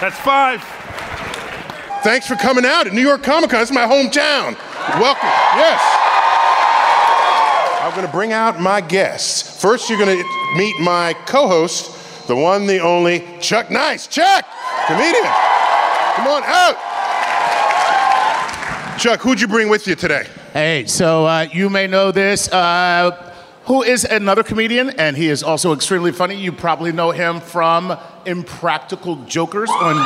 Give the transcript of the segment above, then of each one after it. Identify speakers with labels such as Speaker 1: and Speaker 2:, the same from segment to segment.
Speaker 1: That's five. Thanks for coming out at New York Comic Con. It's my hometown. Welcome. Yes. I'm going to bring out my guests. First, you're going to meet my co host, the one, the only Chuck Nice. Chuck, comedian. Come on out. Chuck, who'd you bring with you today?
Speaker 2: Hey, so uh, you may know this. Uh, who is another comedian, and he is also extremely funny. You probably know him from Impractical Jokers on,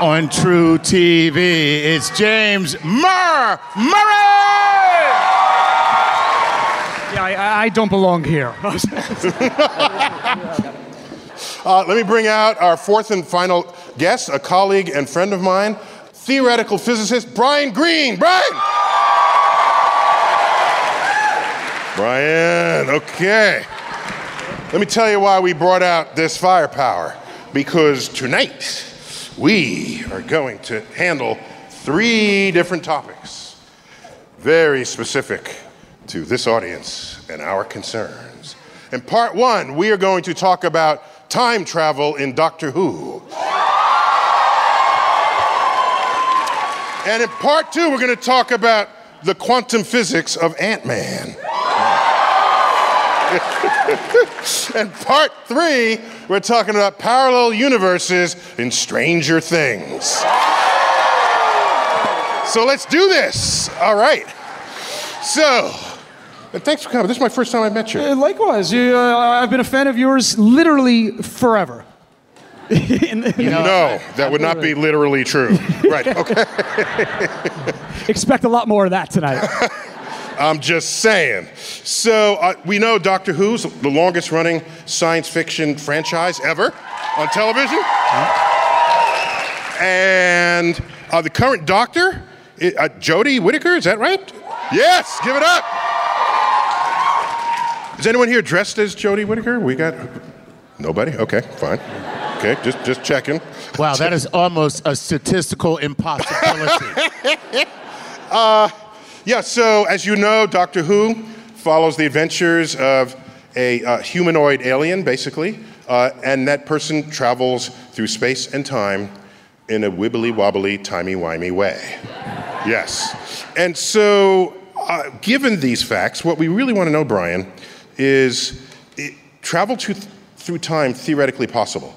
Speaker 2: on truTV. It's James Murr Murray!
Speaker 3: Yeah, I, I don't belong here.
Speaker 1: Uh, let me bring out our fourth and final guest, a colleague and friend of mine, theoretical physicist Brian Greene. Brian! Brian, okay. Let me tell you why we brought out this firepower. Because tonight, we are going to handle three different topics, very specific to this audience and our concerns. In part one, we are going to talk about time travel in Doctor Who. And in part two, we're going to talk about the quantum physics of Ant Man. and part three, we're talking about parallel universes in Stranger Things. So let's do this. All right. So, and thanks for coming. This is my first time I met you.
Speaker 3: Uh, Likewise, you, uh, I've been a fan of yours literally forever. In- in-
Speaker 1: no, that would not be literally true. right, okay.
Speaker 3: Expect a lot more of that tonight.
Speaker 1: I'm just saying. So, uh, we know Doctor Who's the longest running science fiction franchise ever on television. And uh, the current Doctor, uh, Jodie Whittaker, is that right? Yes, give it up. Is anyone here dressed as Jodie Whittaker? We got nobody. Okay, fine. Okay, just just checking.
Speaker 2: Wow, that is almost a statistical impossibility.
Speaker 1: Yeah, so as you know, Doctor Who follows the adventures of a uh, humanoid alien, basically, uh, and that person travels through space and time in a wibbly wobbly, timey wimey way. Yes. And so, uh, given these facts, what we really want to know, Brian, is i- travel to through time theoretically possible?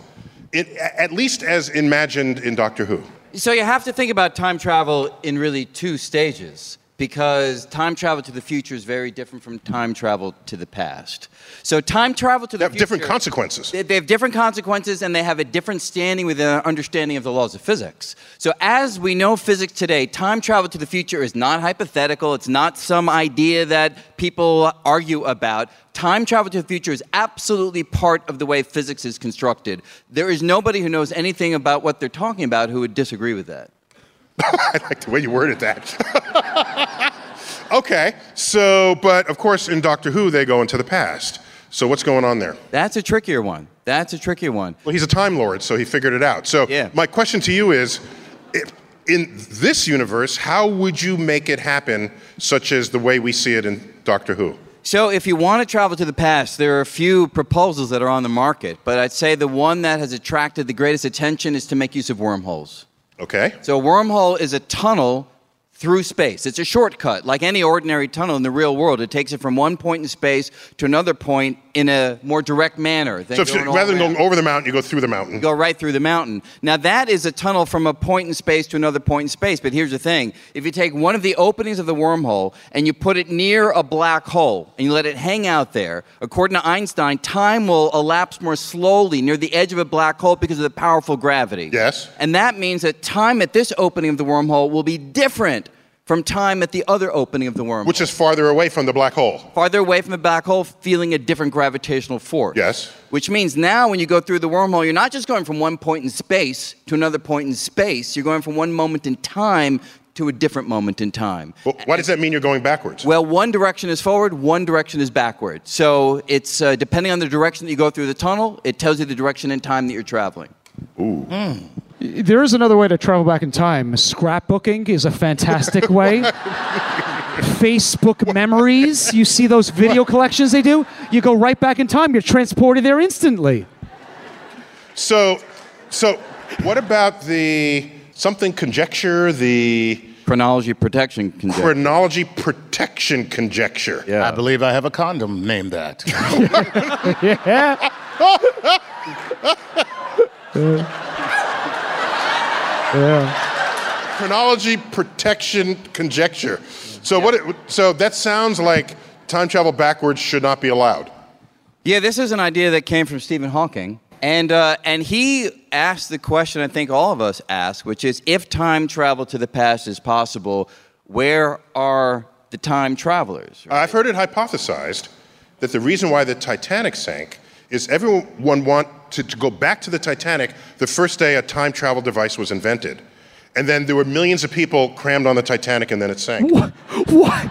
Speaker 1: It, at least as imagined in Doctor Who.
Speaker 4: So you have to think about time travel in really two stages because time travel to the future is very different from time travel to the past. So time travel to the
Speaker 1: They have
Speaker 4: future
Speaker 1: different consequences.
Speaker 4: They, they have different consequences and they have a different standing with an understanding of the laws of physics. So as we know physics today, time travel to the future is not hypothetical. It's not some idea that people argue about. Time travel to the future is absolutely part of the way physics is constructed. There is nobody who knows anything about what they're talking about who would disagree with that.
Speaker 1: I like the way you worded that. Okay, so, but of course, in Doctor Who, they go into the past. So what's going on there?
Speaker 4: That's a trickier one. That's a trickier one.
Speaker 1: Well, he's a Time Lord, so he figured it out. So
Speaker 4: Yeah.
Speaker 1: my question to you is, in this universe, how would you make it happen, such as the way we see it in Doctor Who?
Speaker 4: So, if you want to travel to the past, there are a few proposals that are on the market, but I'd say the one that has attracted the greatest attention is to make use of wormholes.
Speaker 1: Okay.
Speaker 4: So, a wormhole is a tunnel through space. It's a shortcut, like any ordinary tunnel in the real world. It takes it from one point in space to another point in a more direct manner. Than
Speaker 1: So you, rather than going over the mountain, you go through the mountain.
Speaker 4: You go right through the mountain. Now that is a tunnel from a point in space to another point in space. But here's the thing: if you take one of the openings of the wormhole and you put it near a black hole and you let it hang out there, according to Einstein, time will elapse more slowly near the edge of a black hole because of the powerful gravity.
Speaker 1: Yes.
Speaker 4: And that means that time at this opening of the wormhole will be different from time at the other opening of the wormhole.
Speaker 1: Which is farther away from the black hole.
Speaker 4: farther away from the black hole, feeling a different gravitational force.
Speaker 1: Yes.
Speaker 4: Which means now when you go through the wormhole, you're not just going from one point in space to another point in space, you're going from one moment in time to a different moment in time.
Speaker 1: Well, why does that mean you're going backwards?
Speaker 4: Well, one direction is forward, one direction is backward. So it's uh, depending on the direction that you go through the tunnel, it tells you the direction and time that you're traveling.
Speaker 3: There is another way to travel back in time. Scrapbooking is a fantastic way. Facebook memories. You see those video collections they do? You go right back in time. You're transported there instantly.
Speaker 1: So, so what about the something conjecture, the
Speaker 4: Chronology protection conjecture.
Speaker 1: chronology protection conjecture?
Speaker 4: yeah.
Speaker 2: I believe I have a condom named that.
Speaker 3: Yeah. Uh, yeah.
Speaker 1: Chronology protection conjecture. So what? It, so that sounds like time travel backwards should not be allowed.
Speaker 4: Yeah, this is an idea that came from Stephen Hawking. And, uh, and he asked the question I think all of us ask, which is if time travel to the past is possible, where are the time travelers?
Speaker 1: I've heard it hypothesized that the reason why the Titanic sank is everyone wanted to go back to the Titanic the first day a time travel device was invented. And then there were millions of people crammed on the Titanic and then it sank.
Speaker 3: What? What?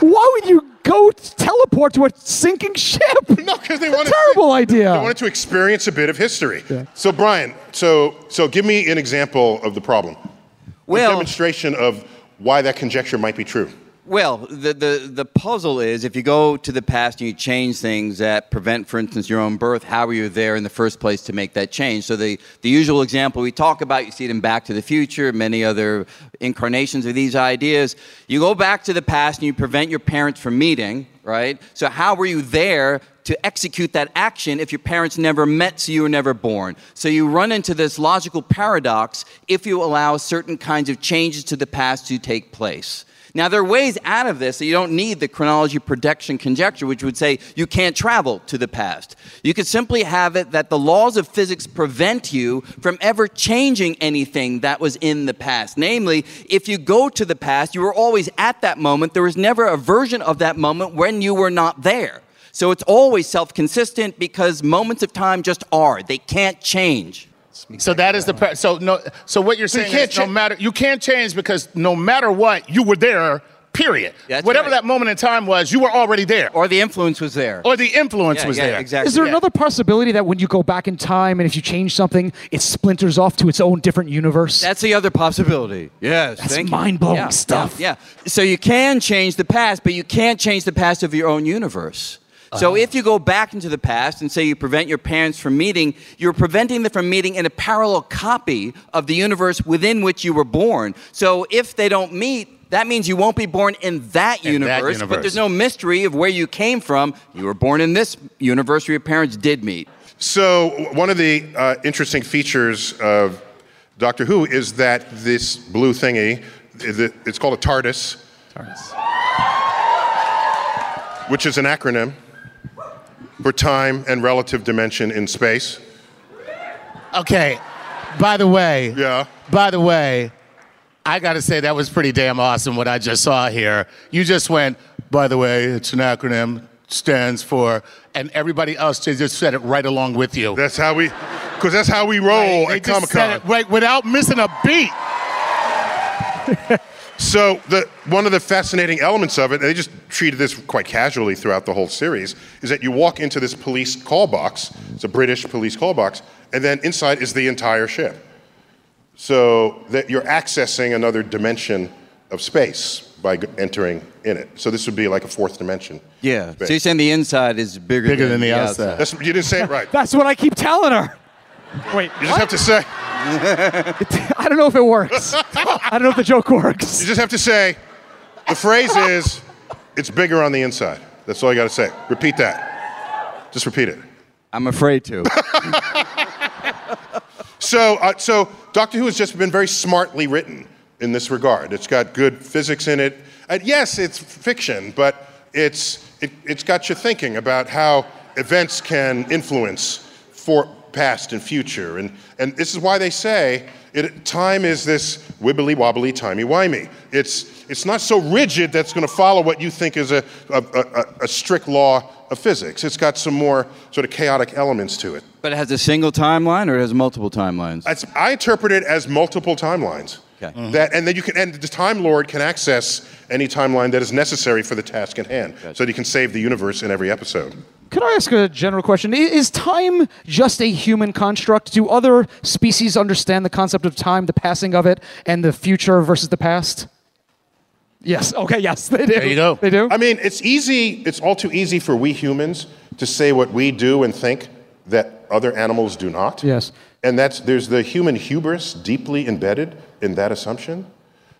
Speaker 3: Why would you go teleport to a sinking ship?
Speaker 1: No, because they wanted
Speaker 3: terrible
Speaker 1: to,
Speaker 3: idea.
Speaker 1: They wanted to experience a bit of history. So Brian, so so give me an example of the problem. a
Speaker 4: Well-
Speaker 1: demonstration of why that conjecture might be true.
Speaker 4: Well, the, the, the puzzle is if you go to the past and you change things that prevent, for instance, your own birth, how were you there in the first place to make that change? So, the, the usual example we talk about, you see it in Back to the Future, many other incarnations of these ideas. You go back to the past and you prevent your parents from meeting, right? So, how were you there to execute that action if your parents never met, so you were never born? So, you run into this logical paradox if you allow certain kinds of changes to the past to take place. Now, there are ways out of this that you don't need the chronology protection conjecture, which would say you can't travel to the past. You could simply have it that the laws of physics prevent you from ever changing anything that was in the past. Namely, if you go to the past, you were always at that moment. There was never a version of that moment when you were not there. So it's always self consistent because moments of time just are, they can't change.
Speaker 2: So that is the pre- so no so what you're saying
Speaker 1: can't
Speaker 2: is no matter you can't change because no matter what you were there period
Speaker 4: That's
Speaker 2: whatever
Speaker 4: right.
Speaker 2: that moment in time was you were already there
Speaker 4: Or the influence was there.
Speaker 2: or the influence
Speaker 4: Yeah,
Speaker 2: was
Speaker 4: yeah,
Speaker 2: there
Speaker 4: Exactly.
Speaker 3: Is there
Speaker 4: yeah.
Speaker 3: another possibility that when you go back in time and if you change something, it splinters off to its own different universe?
Speaker 4: That's the other possibility. Yes.
Speaker 3: That's
Speaker 4: thank
Speaker 3: mind-blowing
Speaker 4: Yeah,
Speaker 3: stuff.
Speaker 4: Yeah, yeah. So you can change the past, but you can't change the past of your own universe. So if you go back into the past and say you prevent your parents from meeting, you're preventing them from meeting in a parallel copy of the universe within which you were born. So if they don't meet, that means you won't be born in that,
Speaker 2: In that
Speaker 4: universe, but there's no mystery of where you came from. You were born in this universe where your parents did meet.
Speaker 1: So one of the uh, interesting features of Doctor Who is that this blue thingy, it's called a TARDIS. TARDIS, which is an acronym for time and relative dimension in space.
Speaker 2: okay by the way
Speaker 1: Yeah.
Speaker 2: by the way I got to say that was pretty damn awesome what I just saw here you just went by the way it's an acronym stands for and everybody else just said it right along with you
Speaker 1: That's how we, because that's how we roll
Speaker 2: They
Speaker 1: at
Speaker 2: Comic-Con. right without missing a beat
Speaker 1: So the one of the fascinating elements of it, and they just treated this quite casually throughout the whole series, is that you walk into this police call box. It's a British police call box, and then inside is the entire ship. So that you're accessing another dimension of space by entering in it. So this would be like a fourth dimension.
Speaker 4: Yeah.
Speaker 1: space.
Speaker 4: So you're saying the inside is bigger,
Speaker 2: Bigger than the outside.
Speaker 1: That's, you didn't say it right.
Speaker 3: That's what I keep telling her. Wait,
Speaker 1: You just have to say.
Speaker 3: I don't know if it works. I don't know if the joke works.
Speaker 1: You just have to say. The phrase is, "It's bigger on the inside." That's all you got to say. Repeat that. Just repeat it.
Speaker 4: I'm afraid to.
Speaker 1: So, uh, so Doctor Who has just been very smartly written in this regard. It's got good physics in it. And yes, it's fiction, but it's, it, it's got you thinking about how events can influence for past and future. And, and this is why they say it, time is this wibbly wobbly, timey wimey. It's, it's not so rigid that's going to follow what you think is a, a, a, a strict law of physics. It's got some more sort of chaotic elements to it.
Speaker 4: but it has a single timeline or it has multiple timelines?
Speaker 1: That's, I interpret it as multiple timelines.
Speaker 4: Okay.
Speaker 2: Mm-hmm.
Speaker 1: That, and then you can, and the Time Lord can access any timeline that is necessary for the task at hand, so that he can save the universe in every episode.
Speaker 3: Could I ask a general question? Is time just a human construct? Do other species understand the concept of time, the passing of it, and the future versus the past? Yes. Okay. Yes, they do.
Speaker 2: There you go.
Speaker 3: They do.
Speaker 1: I mean, it's easy. It's all too easy for we humans to say what we do and think that other animals do not.
Speaker 3: Yes.
Speaker 1: And that's there's the human hubris deeply embedded in that assumption.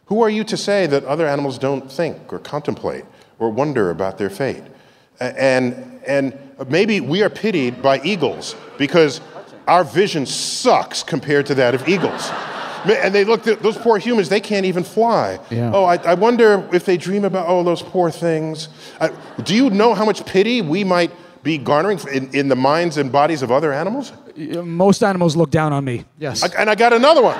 Speaker 1: Who are you to say that other animals don't think or contemplate or wonder about their fate? And and maybe we are pitied by eagles because our vision sucks compared to that of eagles. And they look those poor humans, they can't even fly.
Speaker 3: Yeah.
Speaker 1: Oh, I, I wonder if they dream about, oh, those poor things. Do you know how much pity we might be garnering in, in the minds and bodies of other animals?
Speaker 3: Most animals look down on me. Yes.
Speaker 1: I- and I got another one.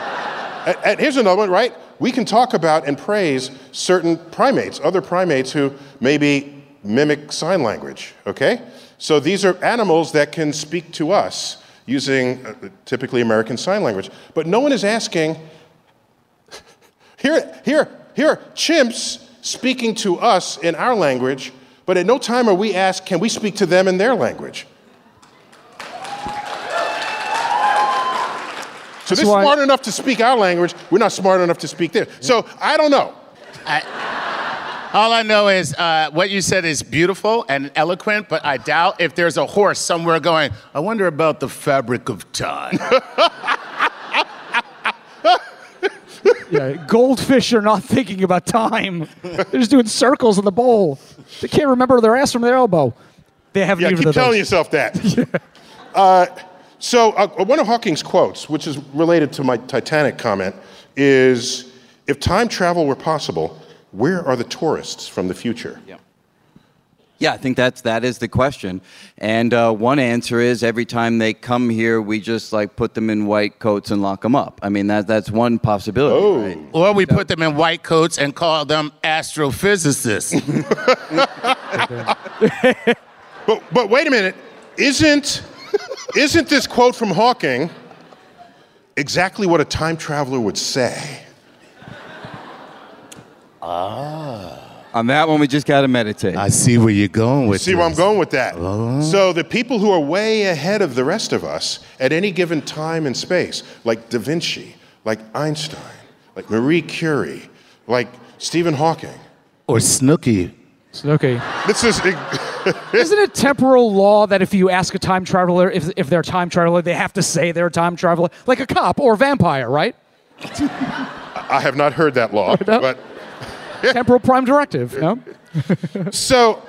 Speaker 1: And, here's another one, right? We can talk about and praise certain primates, other primates who maybe mimic sign language, okay? So these are animals that can speak to us using uh, typically American Sign Language. But no one is asking, here, here, here chimps speaking to us in our language, but at no time are we asked, can we speak to them in their language? So they're
Speaker 3: why-
Speaker 1: smart enough to speak our language. We're not smart enough to speak theirs. So I don't know.
Speaker 2: All I know is uh, what you said is beautiful and eloquent, but I doubt if there's a horse somewhere going, I wonder about the fabric of time.
Speaker 3: yeah. Goldfish are not thinking about time. They're just doing circles in the bowl. They can't remember their ass from their elbow. They haven't
Speaker 1: Yeah,
Speaker 3: even
Speaker 1: keep
Speaker 3: those.
Speaker 1: telling yourself that. uh, so uh, one of Hawking's quotes, which is related to my Titanic comment, is if time travel were possible, where are the tourists from the future?
Speaker 4: Yeah. Yeah, I think that's that is the question, and uh, one answer is every time they come here, we just like put them in white coats and lock them up. I mean, that that's one possibility.
Speaker 1: Oh.
Speaker 4: right?
Speaker 2: or we put them in white coats and call them astrophysicists.
Speaker 1: But, but wait a minute, isn't, isn't this quote from Hawking exactly what a time traveler would say? Ah.
Speaker 4: On that one, we just got to meditate.
Speaker 2: I see where you're going with
Speaker 1: See where I'm going with that. So the people who are way ahead of the rest of us at any given time and space, like Da Vinci, like Einstein, like Marie Curie, like Stephen Hawking.
Speaker 2: Or Snooki.
Speaker 3: Snooki.
Speaker 1: This is
Speaker 3: Isn't it temporal law that if you ask a time traveler if, if they're a time traveler, they have to say they're a time traveler? Like a cop or a vampire, right?
Speaker 1: I have not heard that law, but
Speaker 3: Temporal prime directive. No?
Speaker 1: so.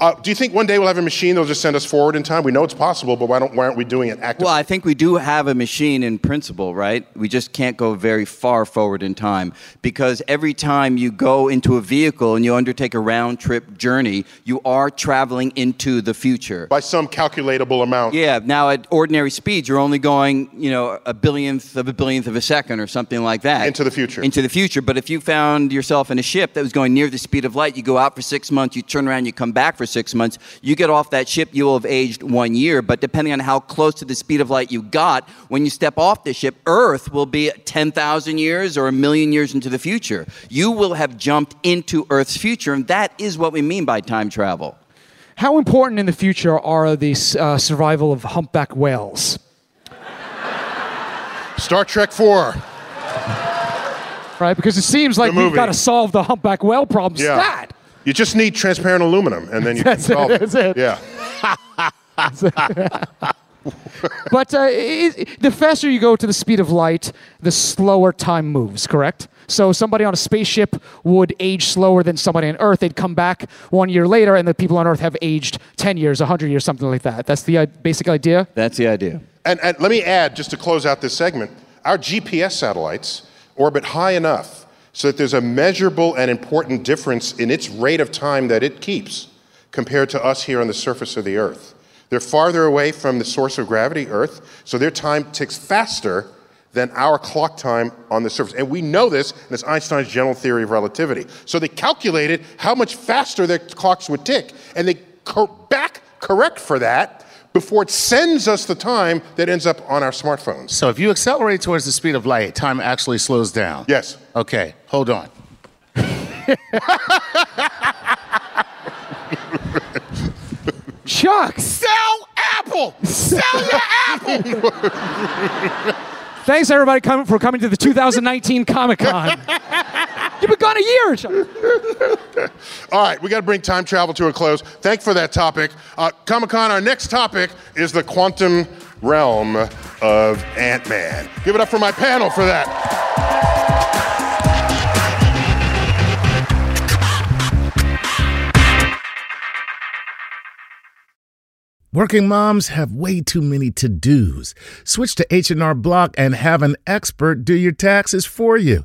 Speaker 1: Uh, do you think one day we'll have a machine that'll just send us forward in time? We know it's possible, but why, don't, why aren't we doing it actively?
Speaker 4: Well, I think we do have a machine in principle, right? We just can't go very far forward in time because every time you go into a vehicle and you undertake a round trip journey, you are traveling into the future.
Speaker 1: By some calculatable amount.
Speaker 4: Yeah, now at ordinary speeds, you're only going, you know, a billionth of a billionth of a second or something like that.
Speaker 1: Into the future.
Speaker 4: Into the future. But if you found yourself in a ship that was going near the speed of light, you go out for six months, you turn around, you come back for six months. You get off that ship, you will have aged one year. But depending on how close to the speed of light you got, when you step off the ship, Earth will be 10,000 years or a million years into the future. You will have jumped into Earth's future, and that is what we mean by time travel.
Speaker 3: How important in the future are the uh, survival of humpback whales?
Speaker 1: Star Trek 4.
Speaker 3: Right? Because it seems like we've got to solve the humpback whale problem
Speaker 1: Yeah.
Speaker 3: stat.
Speaker 1: You just need transparent aluminum, and then you
Speaker 3: That's
Speaker 1: can solve it.
Speaker 3: that's it.
Speaker 1: Yeah.
Speaker 3: But uh, i the faster you go to the speed of light, the slower time moves, correct? So somebody on a spaceship would age slower than somebody on Earth. They'd come back one year later, and the people on Earth have aged 10 years, 100 years, something like that. That's the uh, basic idea.
Speaker 4: That's the idea.
Speaker 1: And, and let me add, just to close out this segment, our GPS satellites orbit high enough so that there's a measurable and important difference in its rate of time that it keeps compared to us here on the surface of the Earth. They're farther away from the source of gravity, Earth, so their time ticks faster than our clock time on the surface. And we know this, and it's Einstein's general theory of relativity. So they calculated how much faster their clocks would tick, and they cor- back correct for that before it sends us the time that ends up on our smartphones.
Speaker 5: So if you accelerate towards the speed of light, time actually slows down.
Speaker 1: Yes.
Speaker 5: Okay, hold on.
Speaker 3: Chuck,
Speaker 5: Sell Apple! Sell your Apple!
Speaker 3: thanks everybody for coming to the 2019 Comic Con. You've been gone a year, Chuck.
Speaker 1: All right, we got to bring time travel to a close. Thank you for that topic. Uh, Comic Con, our next topic is the quantum realm of Ant Man. Give it up for my panel for that.
Speaker 2: Working moms have way too many to-dos. Switch to H&R Block and have an expert do your taxes for you.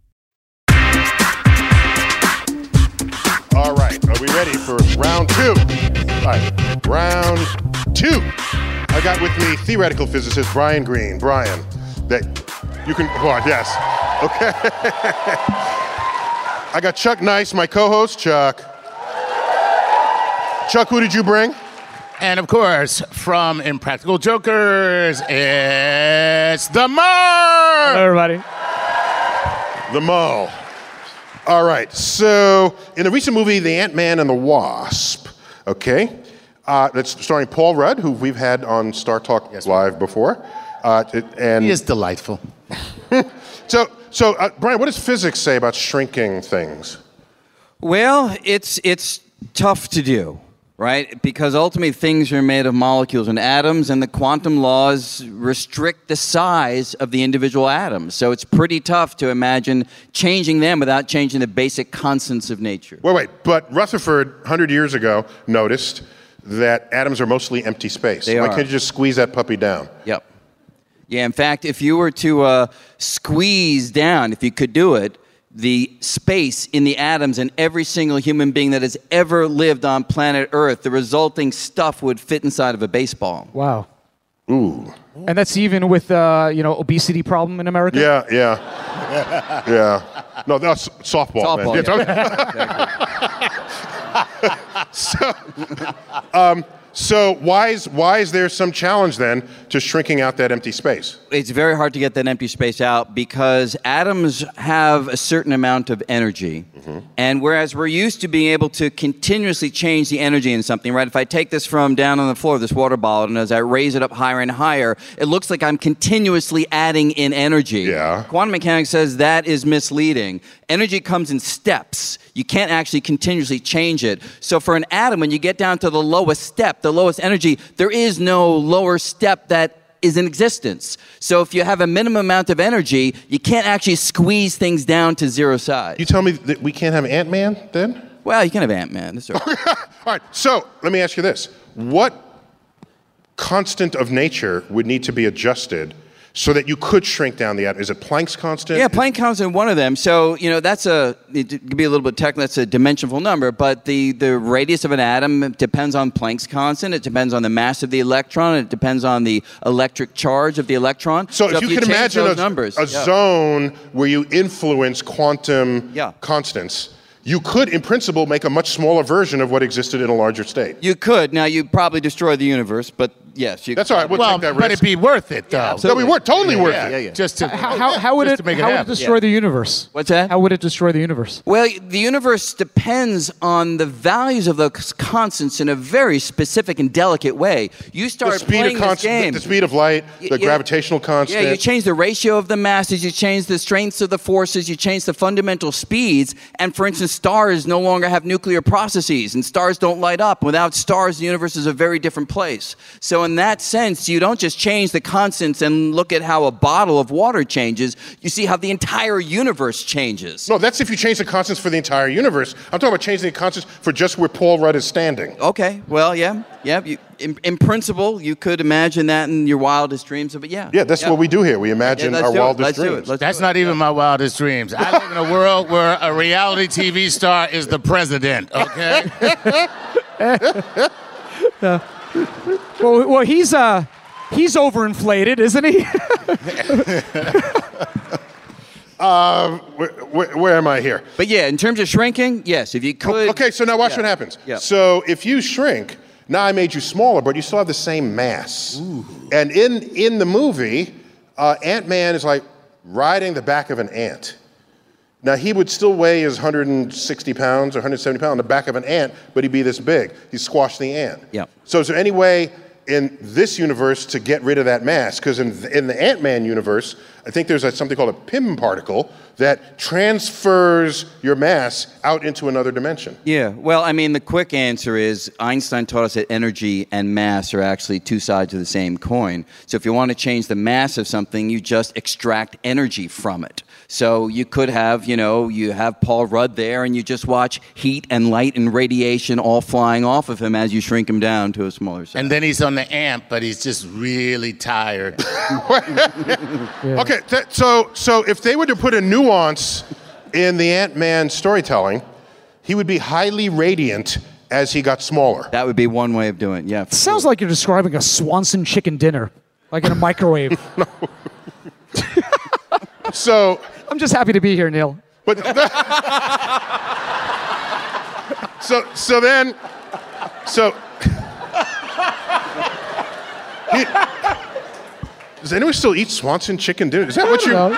Speaker 1: All right. are we ready for round two? All right, round two. I got with me theoretical physicist Brian Greene. Brian, that you can, oh, yes. Okay. I got Chuck Nice, my co host. Chuck. Chuck, who did you bring?
Speaker 2: And of course, from Impractical Jokers, it's the Murr.
Speaker 3: Everybody.
Speaker 1: The Mo. All right. So, in the recent movie, The Ant Man and the Wasp, okay, uh, that's starring Paul Rudd, who we've had on Star Talk Live before. Uh, it- and
Speaker 2: He is delightful.
Speaker 1: so, so uh, Brian, what does physics say about shrinking things?
Speaker 4: Well, it's it's tough to do, right? Because ultimately things are made of molecules and atoms, and the quantum laws restrict the size of the individual atoms. So it's pretty tough to imagine changing them without changing the basic constants of nature.
Speaker 1: Wait, wait. But Rutherford, 100 years ago, noticed that atoms are mostly empty space.
Speaker 4: They
Speaker 1: Why
Speaker 4: are.
Speaker 1: can't you just squeeze that puppy down?
Speaker 4: Yep. Yeah, in fact, if you were to uh, squeeze down, if you could do it, the space in the atoms in every single human being that has ever lived on planet Earth, the resulting stuff would fit inside of a baseball.
Speaker 3: Wow.
Speaker 1: Ooh.
Speaker 3: And that's even with uh, you know obesity problem in America.
Speaker 1: Yeah, yeah. yeah. No, that's softball.
Speaker 4: Softball,
Speaker 1: man.
Speaker 4: yeah.
Speaker 1: so, um, so why is why is there some challenge then to shrinking out that empty space?
Speaker 4: It's very hard to get that empty space out because atoms have a certain amount of energy. Mm-hmm. And whereas we're used to being able to continuously change the energy in something, right? If I take this from down on the floor, this water bottle, and as I raise it up higher and higher, it looks like I'm continuously adding in energy.
Speaker 1: Yeah.
Speaker 4: Quantum mechanics says that is misleading. Energy comes in steps. You can't actually continuously change it. So for an atom, when you get down to the lowest step, the lowest energy, there is no lower step that is in existence. So if you have a minimum amount of energy, you can't actually squeeze things down to zero size.
Speaker 1: You tell me that we can't have Ant Man then?
Speaker 4: well, you can have Ant Man.
Speaker 1: All right. So let me ask you this: What constant of nature would need to be adjusted so that you could shrink down the atom? Is it Planck's constant?
Speaker 4: Yeah, Planck constant, one of them. So you know that's a it could be a little bit technical. That's a dimensional number, but the the radius of an atom depends on Planck's constant. It depends on the mass of the electron. It depends on the electric charge of the electron.
Speaker 1: So, if you, can imagine a,
Speaker 4: numbers,
Speaker 1: a
Speaker 4: yeah.
Speaker 1: zone where you influence quantum
Speaker 4: Yeah.
Speaker 1: constants, you could, in principle, make a much smaller version of what existed in a larger state.
Speaker 4: you could now you probably destroy the universe, but yes, you.
Speaker 1: That's all right. We'll
Speaker 2: well,
Speaker 1: take that
Speaker 2: but
Speaker 1: risk.
Speaker 2: it'd be worth it, though.
Speaker 1: That'd
Speaker 4: absolutely.
Speaker 1: be worth, totally worth
Speaker 4: yeah,
Speaker 1: it.
Speaker 4: yeah, yeah.
Speaker 2: Just to
Speaker 3: How, how, how would
Speaker 2: just
Speaker 3: it
Speaker 2: to make it
Speaker 3: how would it
Speaker 2: happen.
Speaker 3: destroy the universe?
Speaker 4: What's that?
Speaker 3: How would it destroy the universe?
Speaker 4: Well, the universe depends on the values of those constants in a very specific and delicate way. You
Speaker 1: The
Speaker 4: start
Speaker 1: speed
Speaker 4: playing
Speaker 1: of
Speaker 4: this
Speaker 1: constant,
Speaker 4: game.
Speaker 1: the speed of light,
Speaker 4: Y-
Speaker 1: the
Speaker 4: yeah.
Speaker 1: gravitational constant.
Speaker 4: Yeah, you change the ratio of the masses, you change the strengths of the forces, you change the fundamental speeds. And for instance, stars no longer have nuclear processes, and stars don't light up. Without stars, the universe is a very different place. So, in that sense, you don't just change the constants and look at how a bottle of water changes, you see how the entire universe changes.
Speaker 1: No, that's if you change the constants for the entire universe. I'm talking about changing the constants for just where Paul Rudd is standing.
Speaker 4: Okay, well, yeah, yeah. You, in, in principle, you could imagine that in your wildest dreams, but yeah.
Speaker 1: Yeah, that's what we do here. We imagine
Speaker 4: let's
Speaker 1: our
Speaker 4: do it.
Speaker 1: wildest
Speaker 4: Let's do
Speaker 1: dreams.
Speaker 4: it. Let's
Speaker 2: That's
Speaker 4: do it.
Speaker 2: not even my wildest dreams. I live in a world where a reality TV star is the president, okay?
Speaker 3: Well, well, he's uh, he's overinflated, isn't he?
Speaker 1: Where, where, where am I here?
Speaker 4: But yeah, in terms of shrinking, yes, if you could.
Speaker 1: Okay, so now watch
Speaker 4: Yeah.
Speaker 1: what happens.
Speaker 4: Yeah.
Speaker 1: So if you shrink, now I made you smaller, but you still have the same mass. And in in the movie, uh, Ant Man is like riding the back of an ant. Now he would still weigh his 160 pounds or 170 pounds on the back of an ant, but he'd be this big. He squashed the ant.
Speaker 4: Yeah.
Speaker 1: So is there any way in this universe to get rid of that mass? Because in, in the Ant-Man universe, I think there's a, something called a Pym particle that transfers your mass out into another dimension.
Speaker 4: Yeah, well, I mean, the quick answer is Einstein taught us that energy and mass are actually two sides of the same coin. So if you want to change the mass of something, you just extract energy from it. So you could have, you know, you have Paul Rudd there and you just watch heat and light and radiation all flying off of him as you shrink him down to a smaller size.
Speaker 2: and then he's on the amp, but he's just really tired.
Speaker 1: Okay, th- so so if they were to put a nuance in the Ant-Man storytelling, he would be highly radiant as he got smaller.
Speaker 4: That would be one way of doing it. Yeah.
Speaker 3: Sounds like you're describing a Swanson chicken dinner, like in a microwave.
Speaker 1: So,
Speaker 3: I'm just happy to be here, Neil.
Speaker 1: but so so then so He- does anyone still eat Swanson chicken dinner? Is that what you
Speaker 3: know,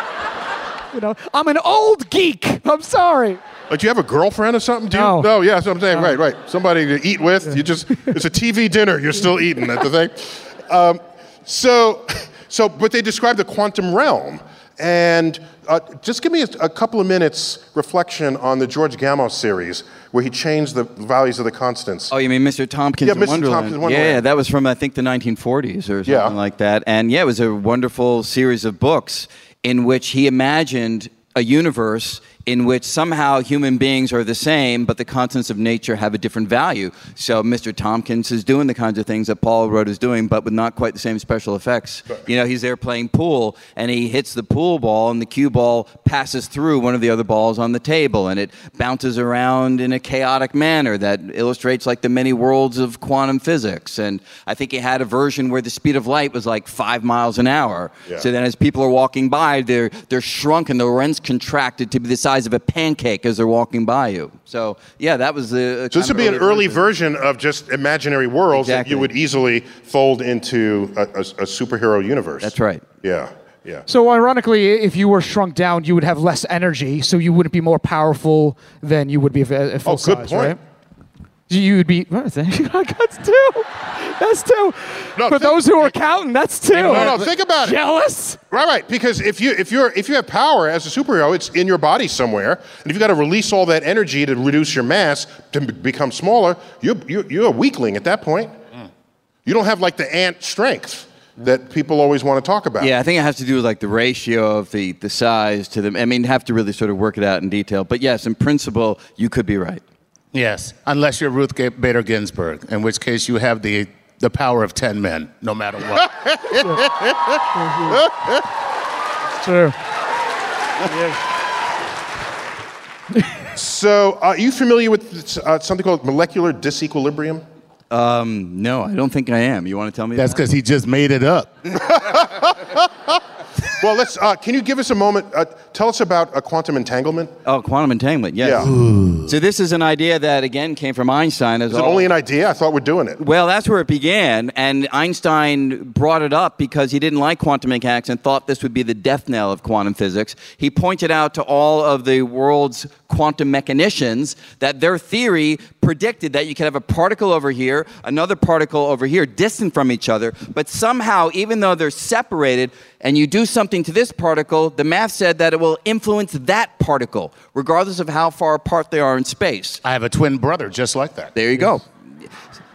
Speaker 3: you know, I'm an old geek. I'm sorry.
Speaker 1: like? Do you have a girlfriend or something? Do you,
Speaker 3: No.
Speaker 1: no, yeah, that's what I'm saying. Right, right. Somebody to eat with. You just it's a TV dinner. You're still eating. That's the thing. Um, so, so, but they describe the quantum realm, and uh, just give me a, a couple of minutes reflection on the George Gamow series where he changed the values of the constants.
Speaker 4: Oh, you mean Mr. Tompkins
Speaker 1: Yeah, Mr.
Speaker 4: Wonderland?
Speaker 1: Tompkins in Wonderland.
Speaker 4: Yeah, that was from I think the 1940s or something
Speaker 1: Yeah.
Speaker 4: like that. And yeah, it was a wonderful series of books in which he imagined a universe in which somehow human beings are the same, but the constants of nature have a different value. So Mr. Tompkins is doing the kinds of things that Paul Rudd is doing, but with not quite the same special effects. You know, he's there playing pool, and he hits the pool ball, and the cue ball passes through one of the other balls on the table, and it bounces around in a chaotic manner that illustrates like the many worlds of quantum physics. And I think he had a version where the speed of light was like five miles an hour.
Speaker 1: Yeah.
Speaker 4: So then, as people are walking by, they're they're shrunk and the lens contracted to be the size of a pancake as they're walking by you. So yeah, that was the.
Speaker 1: So this would be an early version of just imaginary worlds that you would easily fold into a, a, a superhero universe.
Speaker 4: That's right.
Speaker 1: Yeah, yeah.
Speaker 3: So ironically, if you were shrunk down, you would have less energy, so you wouldn't be more powerful than you would be if at full
Speaker 1: Oh, good
Speaker 3: size,
Speaker 1: point.
Speaker 3: right? You would be. That's two. That's two.
Speaker 1: No,
Speaker 3: For
Speaker 1: think-
Speaker 3: those who are counting, that's two.
Speaker 1: No, no, think about it.
Speaker 3: Jealous?
Speaker 1: Right, right. Because if you if you're if you have power as a superhero, it's in your body somewhere, and if you've got to release all that energy to reduce your mass to b- become smaller, you're you're, you're a weakling at that point. Mm. You don't have like the ant strength that people always want to talk about.
Speaker 4: Yeah, I think it has to do with like the ratio of the, the size to the. I mean, have to really sort of work it out in detail. But yes, in principle, you could be right.
Speaker 2: Yes, unless you're Ruth Bader Ginsburg, in which case you have the, the power of 10 men, no matter what.
Speaker 3: True.
Speaker 1: So, uh, are you familiar with uh, something called molecular disequilibrium?
Speaker 4: No, I don't think I am. You want to tell me?
Speaker 2: That's
Speaker 4: that?
Speaker 2: because he just made it up.
Speaker 1: Well, let's. Uh, can you give us a moment? Uh, tell us about a quantum entanglement.
Speaker 4: Oh, quantum entanglement. Yes.
Speaker 1: Yeah.
Speaker 4: So this is an idea that again came from Einstein. As
Speaker 1: Is it
Speaker 4: all-
Speaker 1: only an idea? I thought we're doing it.
Speaker 4: Well, that's where it began, and Einstein brought it up because he didn't like quantum mechanics and thought this would be the death knell of quantum physics. He pointed out to all of the world's quantum mechanicians that their theory predicted that you could have a particle over here, another particle over here, distant from each other, but somehow, even though they're separated, and you do something to this particle, the math said that it will influence that particle, regardless of how far apart they are in space.
Speaker 2: I have a twin brother just like that.
Speaker 4: There you go.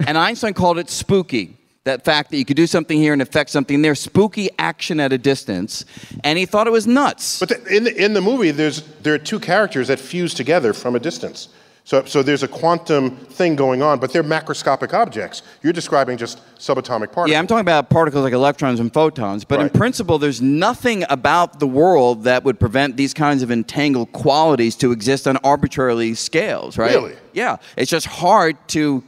Speaker 4: And Einstein called it spooky. That fact that you could do something here and affect something there, spooky action at a distance, and he thought it was nuts.
Speaker 1: But the, in the, in the movie, there's there are two characters that fuse together from a distance. So so there's a quantum thing going on, but they're macroscopic objects. You're describing just subatomic particles.
Speaker 4: yeah, I'm talking about particles like electrons and photons, but in principle, there's nothing about the world that would prevent these kinds of entangled qualities to exist on arbitrarily scales, right?
Speaker 1: Really?
Speaker 4: Yeah, it's just hard to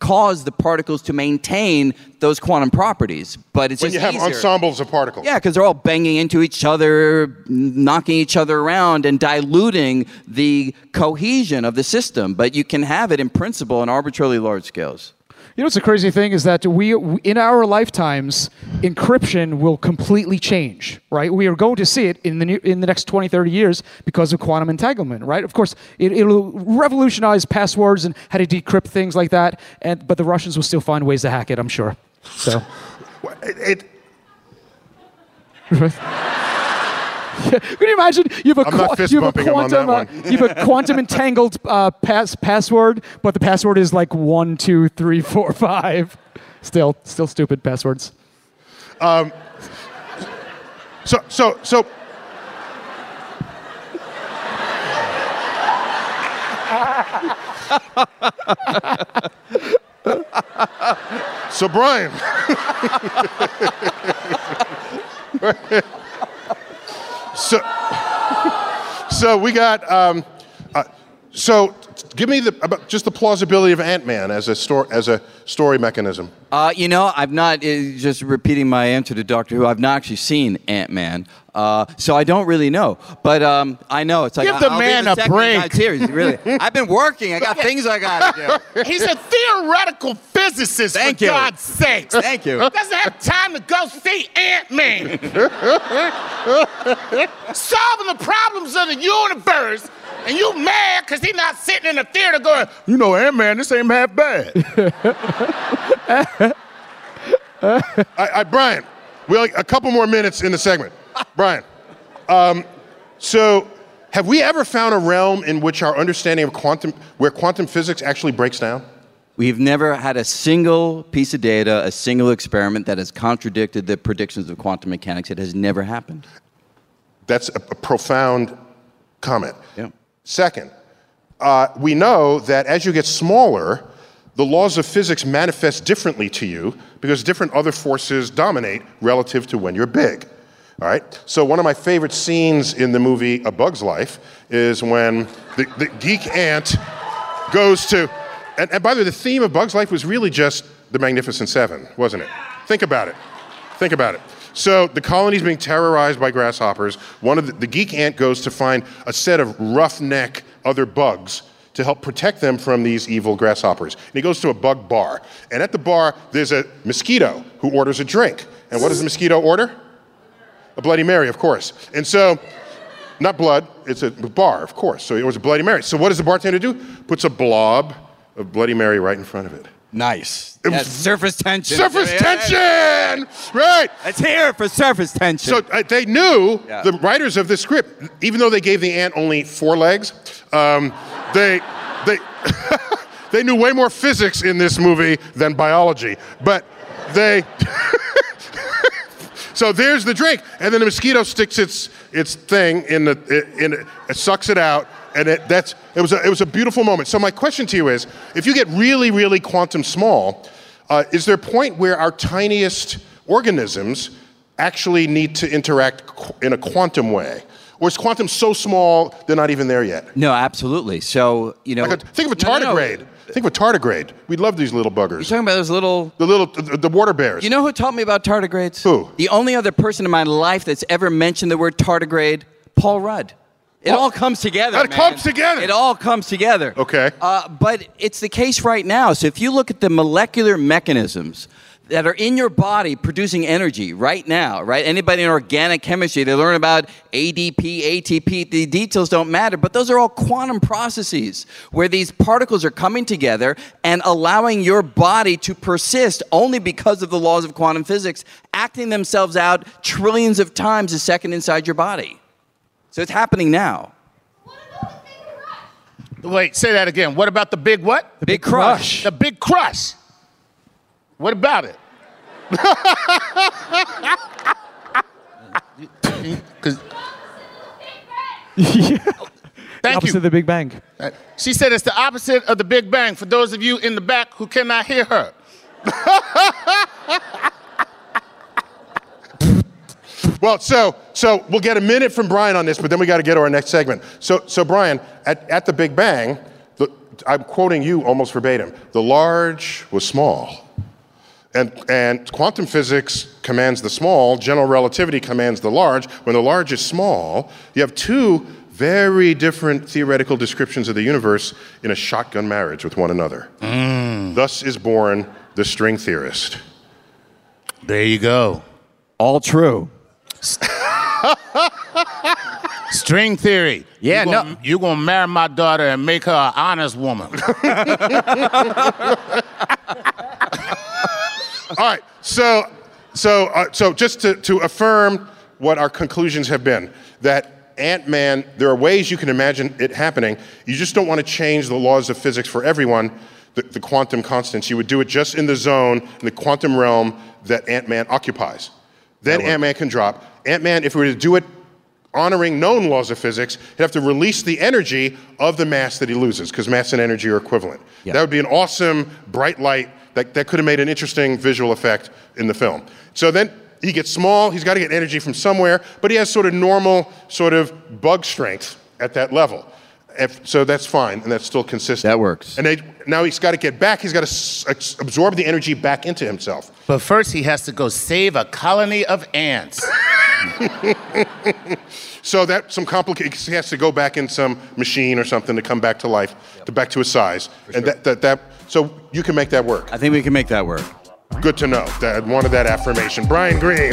Speaker 4: cause the particles to maintain those quantum properties, but it's
Speaker 1: when
Speaker 4: just
Speaker 1: you have
Speaker 4: easier.
Speaker 1: ensembles of particles.
Speaker 4: Yeah, because they're all banging into each other, knocking each other around, and diluting the cohesion of the system. But you can have it in principle on arbitrarily large scales.
Speaker 3: You know what's the crazy thing is that we, in our lifetimes, encryption will completely change, right? We are going to see it in the, new, in the next 20, 30 years because of quantum entanglement, right? Of course, it, it'll revolutionize passwords and how to decrypt things like that, and, but the Russians will still find ways to hack it, I'm sure. So,
Speaker 1: It, it-
Speaker 3: can you imagine you have a,
Speaker 1: I'm not
Speaker 3: qua-
Speaker 1: fist
Speaker 3: you have a
Speaker 1: bumping on
Speaker 3: quantum, uh, you have a quantum entangled uh, pass, password, but the password is like one, two, three, four, five. Still, still stupid passwords.
Speaker 1: so so so. so Brian. So so we got um, uh, So, give me the, about just the plausibility of Ant Man as a story as a story mechanism.
Speaker 4: Uh, you know, I've not, uh, just repeating my answer to Doctor Who, I've not actually seen Ant Man. Uh, so I don't really know. But um, I know it's like.
Speaker 2: Give the
Speaker 4: I'll be
Speaker 2: man a break.
Speaker 4: guy, Seriously, really. I've been working. I got things I got to do.
Speaker 2: He's a theoretical physicist,
Speaker 4: Thank
Speaker 2: for
Speaker 4: you.
Speaker 2: God's sakes.
Speaker 4: Thank you.
Speaker 2: Doesn't have time to go see Ant Man. Solving the problems of the universe, and you mad because he's not sitting in the theater going, you know, Ant Man, this ain't half bad.
Speaker 1: I, I, Brian, we only a couple more minutes in the segment. Brian, um, so have we ever found a realm in which our understanding of quantum, where quantum physics actually breaks down?
Speaker 4: We've never had a single piece of data, a single experiment that has contradicted the predictions of quantum mechanics. It has never happened.
Speaker 1: That's a, a profound comment.
Speaker 4: Yeah.
Speaker 1: Second, uh, we know that as you get smaller, the laws of physics manifest differently to you because different other forces dominate relative to when you're big. All right? So, one of my favorite scenes in the movie A Bug's Life is when the, the geek ant goes to. And, and by the way, the theme of Bug's Life was really just the Magnificent Seven, wasn't it? Think about it. Think about it. So the colony's being terrorized by grasshoppers. One of the, the geek ant goes to find a set of roughneck other bugs to help protect them from these evil grasshoppers. And he goes to a bug bar. And at the bar, there's a mosquito who orders a drink. And what does the mosquito order? A Bloody Mary, of course. And so, not blood, it's a bar, of course. So it was a Bloody Mary. So what does the bartender do? Puts a blob of Bloody Mary right in front of it.
Speaker 4: Nice.
Speaker 1: It was-
Speaker 4: surface tension.
Speaker 1: Surface
Speaker 4: Yeah,
Speaker 1: tension! Right!
Speaker 4: It's here for surface tension.
Speaker 1: So uh, they knew the writers of this script, even though they gave the ant only four legs, um, they they they knew way more physics in this movie than biology. But they. so there's the drink, and then the mosquito sticks its its thing in the in it, it sucks it out, and it that's it was a, it was a beautiful moment. So my question to you is, if you get really really quantum small, uh, is there a point where our tiniest organisms actually need to interact qu- in a quantum way? Or is quantum so small they're not even there yet?
Speaker 4: no, absolutely. So, you know.
Speaker 1: Like a, think of a
Speaker 4: No, no, no.
Speaker 1: tardigrade. Think of a tardigrade. We love these little buggers.
Speaker 4: You're talking about those little.
Speaker 1: The little, the, the water bears.
Speaker 4: You know who taught me about tardigrades?
Speaker 1: Who?
Speaker 4: The only other person in my life that's ever mentioned the word tardigrade, Paul Rudd. It all comes together.
Speaker 1: It
Speaker 4: man.
Speaker 1: comes together.
Speaker 4: It all comes together.
Speaker 1: Okay.
Speaker 4: Uh, but it's the case right now. So if you look at the molecular mechanisms that are in your body producing energy right now, right? Anybody in organic chemistry, they learn about ADP, ATP. The details don't matter, but those are all quantum processes where these particles are coming together and allowing your body to persist only because of the laws of quantum physics, acting themselves out trillions of times a second inside your body. So it's happening now.
Speaker 2: Wait, say that again. What about the big what? The
Speaker 4: Big crush.
Speaker 2: The big crush. What about it? 'Cause- Thank
Speaker 3: Opposite
Speaker 2: you.
Speaker 3: of the Big Bang.
Speaker 2: Uh, she said it's the opposite of the Big Bang for those of you in the back who cannot hear her.
Speaker 1: Well, so so we'll get a minute from Brian on this, but then we got to get to our next segment. So so Brian, at, at the Big Bang, the, I'm quoting you almost verbatim. The large was small. And, and quantum physics commands the small, general relativity commands the large. When the large is small, you have two very different theoretical descriptions of the universe in a shotgun marriage with one another. Mm. Thus is born the string theorist.
Speaker 2: There you go.
Speaker 4: All true.
Speaker 2: String theory.
Speaker 4: Yeah,
Speaker 2: you gonna,
Speaker 4: no-
Speaker 2: You're going to marry my daughter and make her an honest woman.
Speaker 1: All right. So, so, uh, so just to, to affirm what our conclusions have been, that Ant Man, there are ways you can imagine it happening. You just don't want to change the laws of physics for everyone, the, the quantum constants. You would do it just in the zone, in the quantum realm that Ant Man occupies. Then Ant Man can drop. Ant Man, if we were to do it honoring known laws of physics, he'd have to release the energy of the mass that he loses, because mass and energy are equivalent.
Speaker 4: Yeah.
Speaker 1: That would be an awesome bright light that, that could have made an interesting visual effect in the film. So then he gets small, he's got to get energy from somewhere, but he has sort of normal, sort of bug strength at that level. If, so that's fine, and that's still consistent.
Speaker 4: That works.
Speaker 1: And they, now he's got to get back. He's got to s- absorb the energy back into himself.
Speaker 2: But first, he has to go save a colony of ants.
Speaker 1: So that some complicated. He has to go back in some machine or something to come back to life, to back to his size, and that, that that. So you can make that work.
Speaker 4: I think we can make that work.
Speaker 1: Good to know. That I wanted that affirmation. Brian Greene.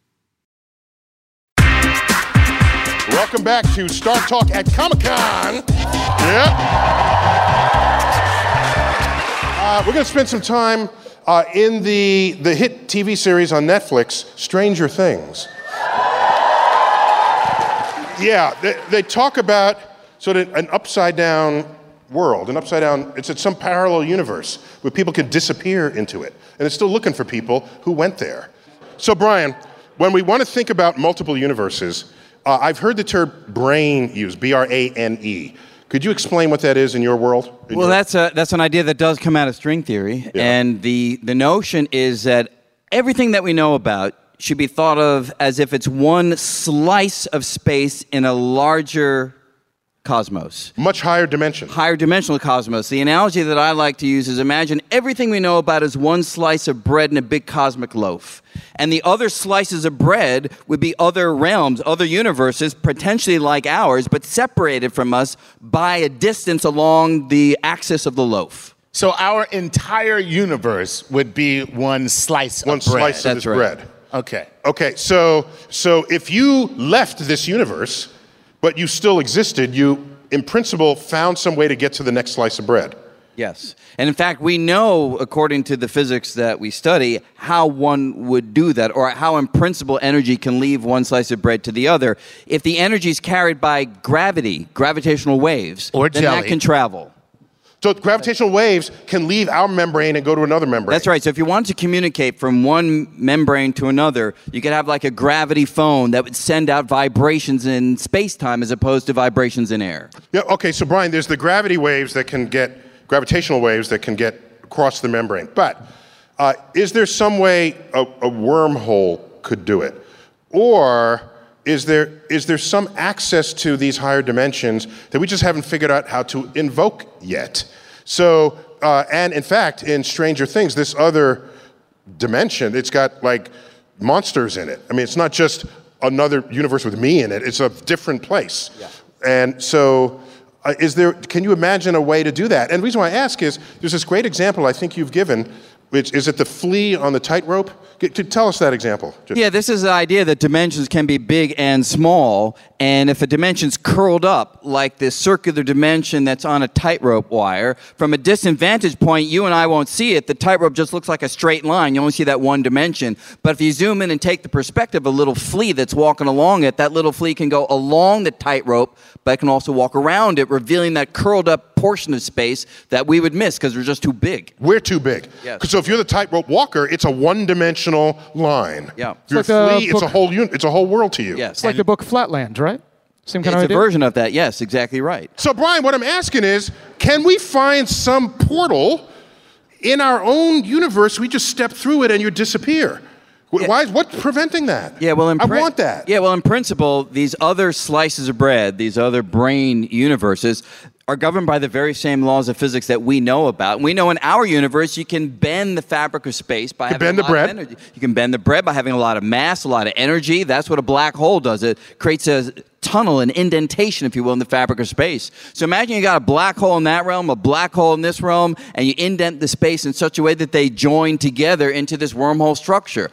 Speaker 1: Welcome back to Star Talk at Comic Con. Yep. Uh, we're going to spend some time uh, in the, the hit TV series on Netflix, Stranger Things. Yeah, they, they talk about sort of an upside down world, an upside down, it's at some parallel universe where people can disappear into it. And it's still looking for people who went there. So, Brian, when we want to think about multiple universes, uh, I've heard the term brane used, B R A N E. Could you explain what that is in your world? In
Speaker 4: Well,
Speaker 1: your-
Speaker 4: that's a that's an idea that does come out of string theory, and the the notion is that everything that we know about should be thought of as if it's one slice of space in a larger cosmos.
Speaker 1: much higher dimension.
Speaker 4: higher dimensional cosmos. The analogy that I like to use is imagine everything we know about is one slice of bread in a big cosmic loaf. And the other slices of bread would be other realms, other universes, potentially like ours, but separated from us by a distance along the axis of the loaf.
Speaker 2: So our entire universe would be one slice
Speaker 1: One
Speaker 2: of bread.
Speaker 1: slice of
Speaker 4: That's
Speaker 1: this
Speaker 4: right.
Speaker 1: bread.
Speaker 2: Okay.
Speaker 1: Okay, so so if you left this universe, but you still existed, you in principle found some way to get to the next slice of bread.
Speaker 4: Yes. And in fact, we know, according to the physics that we study, how one would do that, or how, in principle, energy can leave one slice of bread to the other. If the energy is carried by gravity, gravitational waves,
Speaker 2: Or
Speaker 4: then
Speaker 2: jelly.
Speaker 4: that can travel.
Speaker 1: So gravitational waves can leave our membrane and go to another membrane.
Speaker 4: That's right. So if you wanted to communicate from one membrane to another, you could have like a gravity phone that would send out vibrations in space time as opposed to vibrations in air.
Speaker 1: Yeah, okay, so Brian, there's the gravity waves that can get, gravitational waves that can get across the membrane. But uh, is there some way a, a wormhole could do it? Or is there, is there some access to these higher dimensions that we just haven't figured out how to invoke yet? So, uh, and in fact, in Stranger Things, this other dimension, it's got like monsters in it. I mean, it's not just another universe with me in it, it's a different place. And so, uh, is there, can you imagine a way to do that? And the reason why I ask is there's this great example I think you've given Which, is it the flea on the tightrope? Tell us that example. Just-
Speaker 4: Yeah, this is the idea that dimensions can be big and small, and if a dimension's curled up, like this circular dimension that's on a tightrope wire, from a distant vantage point, you and I won't see it. The tightrope just looks like a straight line. You only see that one dimension. But if you zoom in and take the perspective of a little flea that's walking along it, that little flea can go along the tightrope, but it can also walk around it, revealing that curled up portion of space that we would miss because we're just too big.
Speaker 1: We're too big.
Speaker 4: Yes.
Speaker 1: So if you're the tightrope walker, it's a one-dimensional line.
Speaker 4: Yeah.
Speaker 1: If you're
Speaker 3: It's like
Speaker 1: a
Speaker 3: the
Speaker 1: flea, it's a whole un- it's a whole world to you.
Speaker 4: Yes.
Speaker 3: It's like the book Flatland, right? Same kind
Speaker 4: It's
Speaker 3: of
Speaker 4: a version of that. Yes, exactly right.
Speaker 1: So Brian, what I'm asking is, can we find some portal in our own universe? We just step through it and you disappear. Wh- Why? What's preventing that?
Speaker 4: Yeah, well, in
Speaker 1: I
Speaker 4: prin-
Speaker 1: want that.
Speaker 4: Yeah, well, in principle, these other slices of bread, these other brane universes, are governed by the very same laws of physics that we know about. And we know in our universe, you can bend the fabric of space by
Speaker 1: You
Speaker 4: having
Speaker 1: bend
Speaker 4: a
Speaker 1: the bread.
Speaker 4: of energy. You can bend the bread by having a lot of mass, a lot of energy. That's what a black hole does. It creates a tunnel, an indentation, if you will, in the fabric of space. So imagine you got a black hole in that realm, a black hole in this realm, and you indent the space in such a way that they join together into this wormhole structure.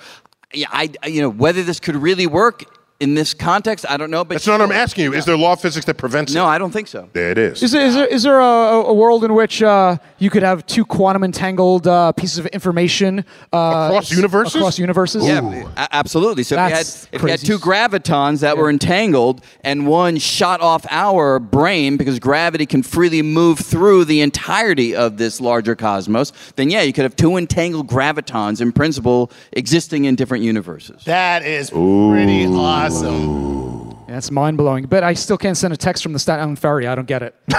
Speaker 4: I- you know, whether this could really work in this context, I don't know. But
Speaker 1: That's not what I'm asking you. Is there a law of physics that prevents
Speaker 4: No,
Speaker 1: it?
Speaker 4: No, I don't think so.
Speaker 1: There it is.
Speaker 3: Is there, is there, is there a, a world in which uh, you could have two quantum entangled uh, pieces of information uh,
Speaker 1: Across universes?
Speaker 3: Across universes?
Speaker 4: Yeah, absolutely. So if you, had,
Speaker 3: That's
Speaker 4: if you had two gravitons that were entangled and one shot off our brane because gravity can freely move through the entirety of this larger cosmos, then yeah, you could have two entangled gravitons in principle existing in different universes.
Speaker 2: That is pretty awesome.
Speaker 3: That's mind blowing. But I still can't send a text from the Staten Island ferry. I don't get it.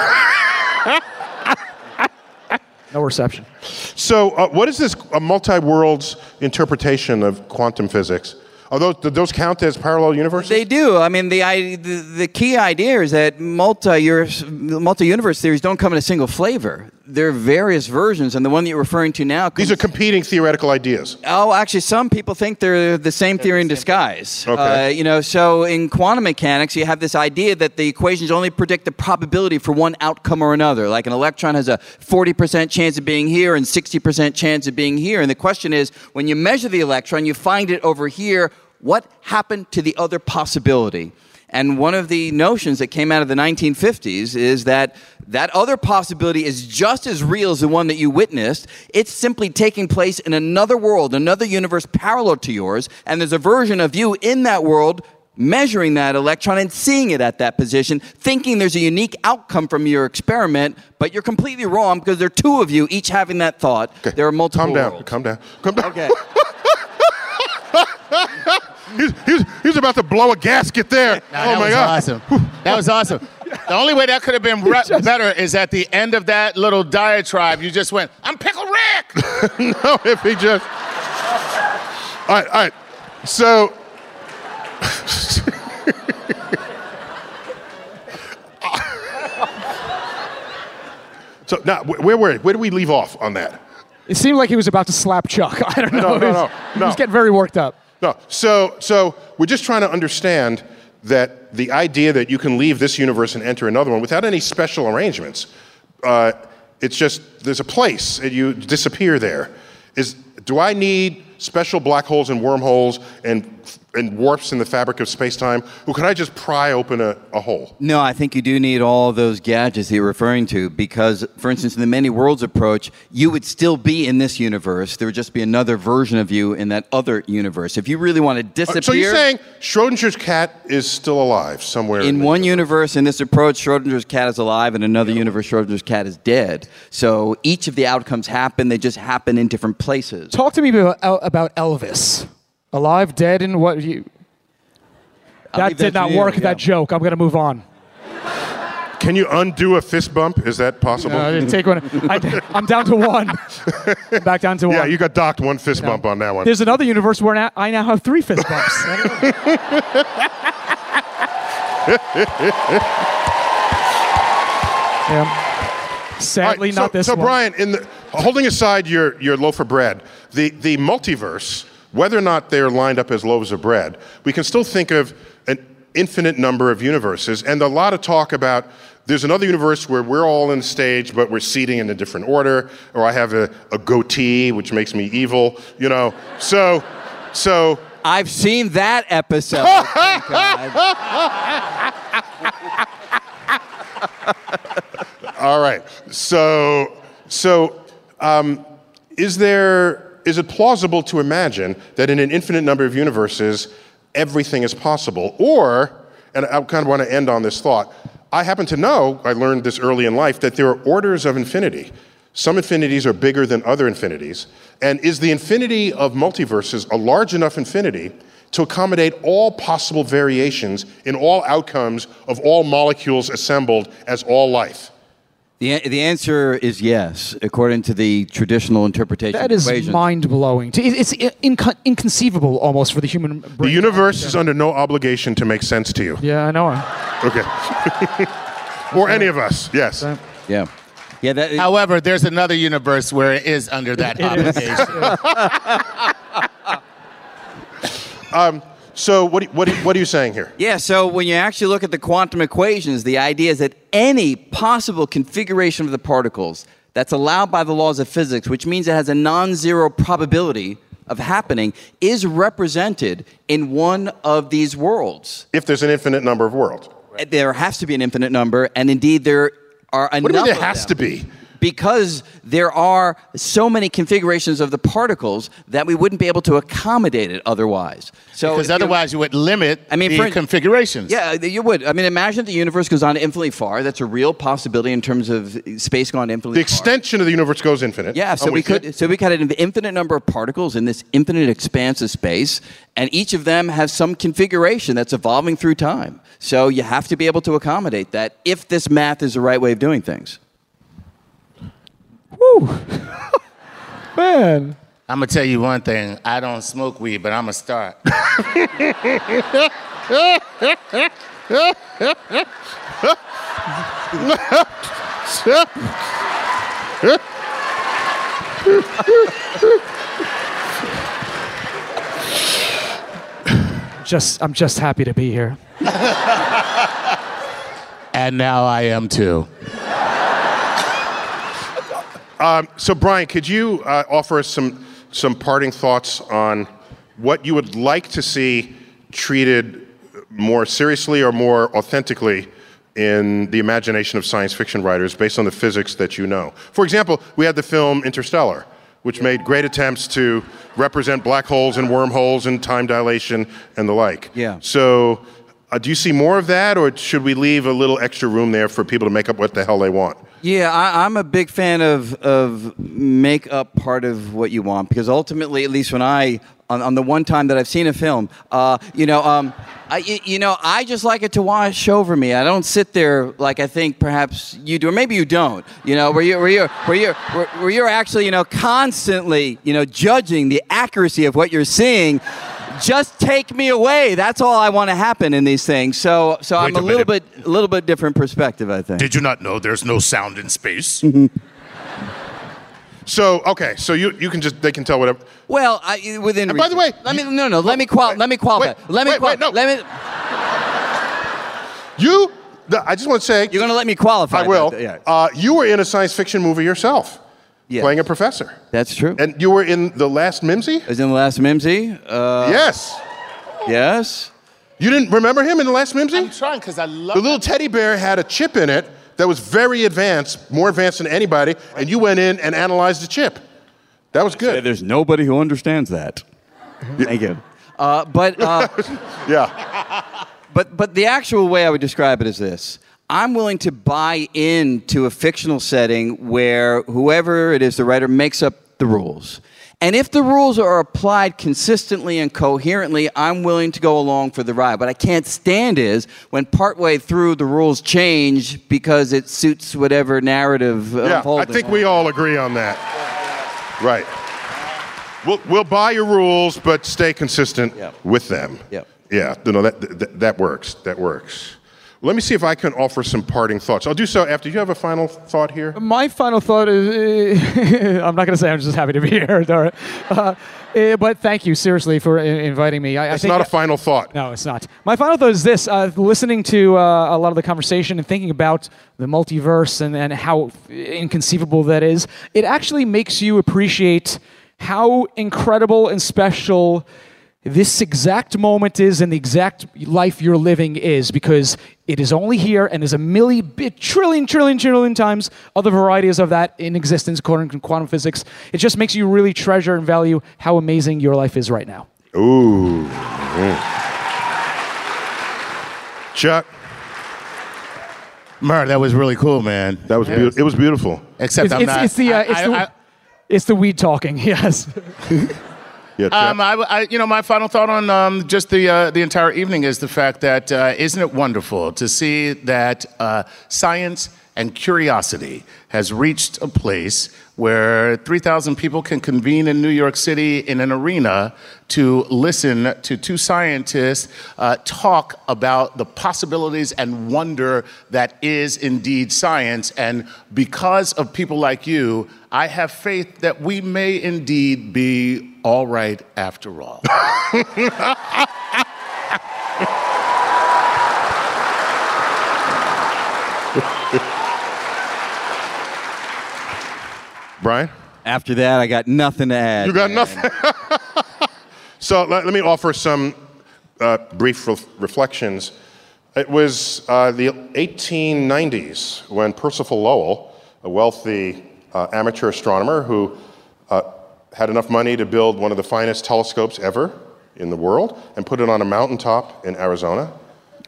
Speaker 3: no reception.
Speaker 1: So, uh, what is this a multi-worlds interpretation of quantum physics? Are those, do those count as parallel universes?
Speaker 4: They do. I mean, the, I, the, the key idea is that multi multi-universe theories don't come in a single flavor. There are various versions, and the one that you're referring to now.
Speaker 1: These are competing theoretical ideas.
Speaker 4: Oh, actually, some people think they're the same theory in disguise.
Speaker 1: Okay.
Speaker 4: Uh, you know, so in quantum mechanics, you have this idea that the equations only predict the probability for one outcome or another. Like an electron has a 40% chance of being here and 60% chance of being here. And the question is, when you measure the electron, you find it over here. What happened to the other possibility? And one of the notions that came out of the 1950s is that that other possibility is just as real as the one that you witnessed. It's simply taking place in another world, another universe parallel to yours, and there's a version of you in that world measuring that electron and seeing it at that position, thinking there's a unique outcome from your experiment, but you're completely wrong because there are two of you each having that thought. Okay. There are multiple
Speaker 1: Calm down.
Speaker 4: worlds.
Speaker 1: Calm down. Calm down.
Speaker 4: Okay.
Speaker 1: He's, he's, he's about to blow a gasket there.
Speaker 2: Nah,
Speaker 1: oh
Speaker 2: that
Speaker 1: my
Speaker 2: was
Speaker 1: God.
Speaker 2: awesome. That was awesome. The only way that could have been re- better is at the end of that little diatribe, you just went, I'm Pickle Rick!
Speaker 1: no, if he just. All right, all right. So. so now, where were we? where do we leave off on that?
Speaker 3: It seemed like he was about to slap Chuck. I don't know.
Speaker 1: No, no,
Speaker 3: He was-
Speaker 1: no,
Speaker 3: He was getting very worked up.
Speaker 1: No. So so we're just trying to understand that the idea that you can leave this universe and enter another one without any special arrangements. Uh, it's just there's a place and you disappear there. Is do I need special black holes and wormholes and and warps in the fabric of space-time, or could I just pry open a, a hole?
Speaker 4: No, I think you do need all those gadgets that you're referring to because, for instance, in the many worlds approach, you would still be in this universe. There would just be another version of you in that other universe. If you really want to disappear,
Speaker 1: Uh, So you're saying Schrodinger's cat is still alive somewhere
Speaker 4: in
Speaker 1: the-
Speaker 4: one universe, in this approach, Schrodinger's cat is alive, and in another universe, Schrodinger's cat is dead. So each of the outcomes happen; they just happen in different places.
Speaker 3: Talk to me about, about Elvis. Alive, dead, and what? You... That did
Speaker 4: that
Speaker 3: not
Speaker 4: to you,
Speaker 3: work,
Speaker 4: yeah.
Speaker 3: that joke. I'm going to move on.
Speaker 1: Can you undo a fist bump? Is that possible?
Speaker 3: Uh, I didn't take one. I, I'm down to one. I'm back down to one.
Speaker 1: yeah, you got docked one fist bump on that one.
Speaker 3: There's another universe where now, I now have three fist bumps. yeah.
Speaker 1: All right,
Speaker 3: Sadly,
Speaker 1: so,
Speaker 3: not this
Speaker 1: so
Speaker 3: one.
Speaker 1: Brian, in the, holding aside your, your loaf of bread, the, the multiverse, whether or not they're lined up as loaves of bread, we can still think of an, infinite number of universes, and a lot of talk about there's another universe where we're all in stage, but we're seating in a different order, or I have a, a goatee, which makes me evil, you know. So, so
Speaker 4: I've seen that episode.
Speaker 1: All right. So, so um, is there is it plausible to imagine that in an infinite number of universes, everything is possible? Or, and I kind of want to end on this thought. I happen to know, I learned this early in life, that there are orders of infinity. Some infinities are bigger than other infinities. And is the infinity of multiverses a large enough infinity to accommodate all possible variations in all outcomes of all molecules assembled as all life?
Speaker 4: The, the answer is yes, according to the traditional interpretation
Speaker 3: That
Speaker 4: of
Speaker 3: is
Speaker 4: equations.
Speaker 3: mind blowing. It's inco- inconceivable almost for the human brain.
Speaker 1: The universe is under no obligation to make sense to you.
Speaker 3: Yeah, I know.
Speaker 1: Okay. or any of us, yes.
Speaker 4: Yeah. Yeah, that,
Speaker 2: However, there's another universe where it is under that obligation.
Speaker 1: Um, So, what, what, what are you saying here?
Speaker 4: Yeah, so when you actually look at the quantum equations, the idea is that any possible configuration of the particles that's allowed by the laws of physics, which means it has a non zero probability of happening, is represented in one of these worlds.
Speaker 1: If there's an infinite number of worlds.
Speaker 4: There has to be an infinite number, and indeed there are enough.
Speaker 1: What do you mean there has
Speaker 4: them.
Speaker 1: to be?
Speaker 4: Because there are so many configurations of the particles that we wouldn't be able to accommodate it otherwise. So
Speaker 2: Because
Speaker 4: you-
Speaker 2: otherwise you would limit
Speaker 4: I mean,
Speaker 2: the
Speaker 4: for-
Speaker 2: configurations.
Speaker 4: Yeah, uh, you would. I mean, imagine the universe goes on infinitely far. That's a real possibility in terms of uh, space going infinitely
Speaker 1: The
Speaker 4: far.
Speaker 1: The extension of the universe goes infinite.
Speaker 4: Yeah, so
Speaker 1: oh,
Speaker 4: we
Speaker 1: with you.
Speaker 4: could so we could have an infinite number of particles in this infinite expanse of space, and each of them has some configuration that's evolving through time. So you have to be able to accommodate that if this math is the right way of doing things.
Speaker 3: Man.
Speaker 2: I'm gonna tell you one thing. I don't smoke weed, but I'm gonna start.
Speaker 3: Just I'm just happy to be here.
Speaker 2: and now I am too.
Speaker 1: So, Brian, could you uh, offer us some, some parting thoughts on what you would like to see treated more seriously or more authentically in the imagination of science fiction writers based on the physics that you know? For example, we had the film Interstellar, which made great attempts to represent black holes and wormholes and time dilation and the like.
Speaker 4: Yeah.
Speaker 1: So, uh, do you see more of that, or should we leave a little extra room there for people to make up what the hell they want?
Speaker 4: Yeah, I, I'm a big fan of of make up part of what you want because ultimately, at least when I on, on the one time that I've seen a film, uh, you know, um, I you know I just like it to wash over me. I don't sit there like I think perhaps you do, or maybe you don't. You know, where you where you where you where, where you're actually you know constantly you know judging the accuracy of what you're seeing. Just take me away. That's all I want to happen in these things. So, so I'm
Speaker 2: a
Speaker 4: a little bit, a little bit different perspective. I think.
Speaker 2: Did you not know there's no sound in space?
Speaker 1: So, okay, so you, you can just, they can tell whatever.
Speaker 4: Well, I, within.
Speaker 1: And by the way,
Speaker 4: let me
Speaker 1: you-
Speaker 4: no no let me qual let me qualify.
Speaker 1: wait,
Speaker 4: let me
Speaker 1: wait,
Speaker 4: qual-
Speaker 1: wait, no.
Speaker 4: let me.
Speaker 1: You, the, I just want to say,
Speaker 4: You're gonna let me qualify.
Speaker 1: I will.
Speaker 4: that, Yeah.
Speaker 1: Uh, you were in a science fiction movie yourself,
Speaker 4: Yes.
Speaker 1: playing a professor.
Speaker 4: That's true.
Speaker 1: And you were in The Last Mimsy?
Speaker 4: I was in the last Mimsy. Uh,
Speaker 1: yes.
Speaker 4: yes.
Speaker 1: You didn't remember him in The Last Mimsy?
Speaker 2: I'm trying because I love
Speaker 1: The little teddy bear had a chip in it that was very advanced, more advanced than anybody, and you went in and analyzed the chip. That was good.
Speaker 4: There's nobody who understands that. Thank you. Uh, but uh,
Speaker 1: Yeah.
Speaker 4: But but the actual way I would describe it is this. I'm willing to buy into a fictional setting where whoever it is, the writer, makes up the rules. And if the rules are applied consistently and coherently, I'm willing to go along for the ride. What I can't stand is when partway through the rules change because it suits whatever narrative
Speaker 1: Yeah, I think we all agree on that. Right. We'll, we'll buy your rules, but stay consistent
Speaker 4: Yep.
Speaker 1: with them.
Speaker 4: Yep.
Speaker 1: Yeah, no, no, that, that, that works. That works. Let me see if I can offer some parting thoughts. I'll do so after. Do you have a final thought here?
Speaker 3: My final thought is I'm not going to say I'm just happy to be here, Dara. Uh, eh, but thank you, seriously, for i- inviting me. I, I
Speaker 1: It's
Speaker 3: think
Speaker 1: not a final thought.
Speaker 3: No, it's not. My final thought is this: uh, listening to uh, a lot of the conversation and thinking about the multiverse and, and how inconceivable that is, it actually makes you appreciate how incredible and special this exact moment is and the exact life you're living is because it is only here and is a million, bi- trillion, trillion, trillion times other varieties of that in existence according to quantum physics. It just makes you really treasure and value how amazing your life is right now.
Speaker 1: Ooh. Mm. Chuck,
Speaker 2: Murr, that was really cool, man.
Speaker 1: that was beautiful. It was beautiful.
Speaker 2: Except
Speaker 3: It's,
Speaker 2: I'm
Speaker 3: it's,
Speaker 2: not.
Speaker 3: it's the, uh,
Speaker 2: I-
Speaker 3: it's,
Speaker 2: I-
Speaker 3: the,
Speaker 2: I-
Speaker 3: it's the weed talking, yes.
Speaker 1: Yeah,
Speaker 2: Um, I, I- you know, my final thought on um, just the uh, the entire evening is the fact that uh, isn't it wonderful to see that uh, science and curiosity has reached a place where 3,000 people can convene in New York City in an arena to listen to two scientists uh, talk about the possibilities and wonder that is indeed science. And because of people like you, I have faith that we may indeed be all right after all.
Speaker 1: Brian?
Speaker 4: After that, I got nothing to add.
Speaker 1: You got
Speaker 4: man.
Speaker 1: nothing. so let, let me offer some uh, brief ref- reflections. It was uh, the 1890s when Percival Lowell, a wealthy uh, amateur astronomer who uh, had enough money to build one of the finest telescopes ever in the world and put it on a mountaintop in Arizona.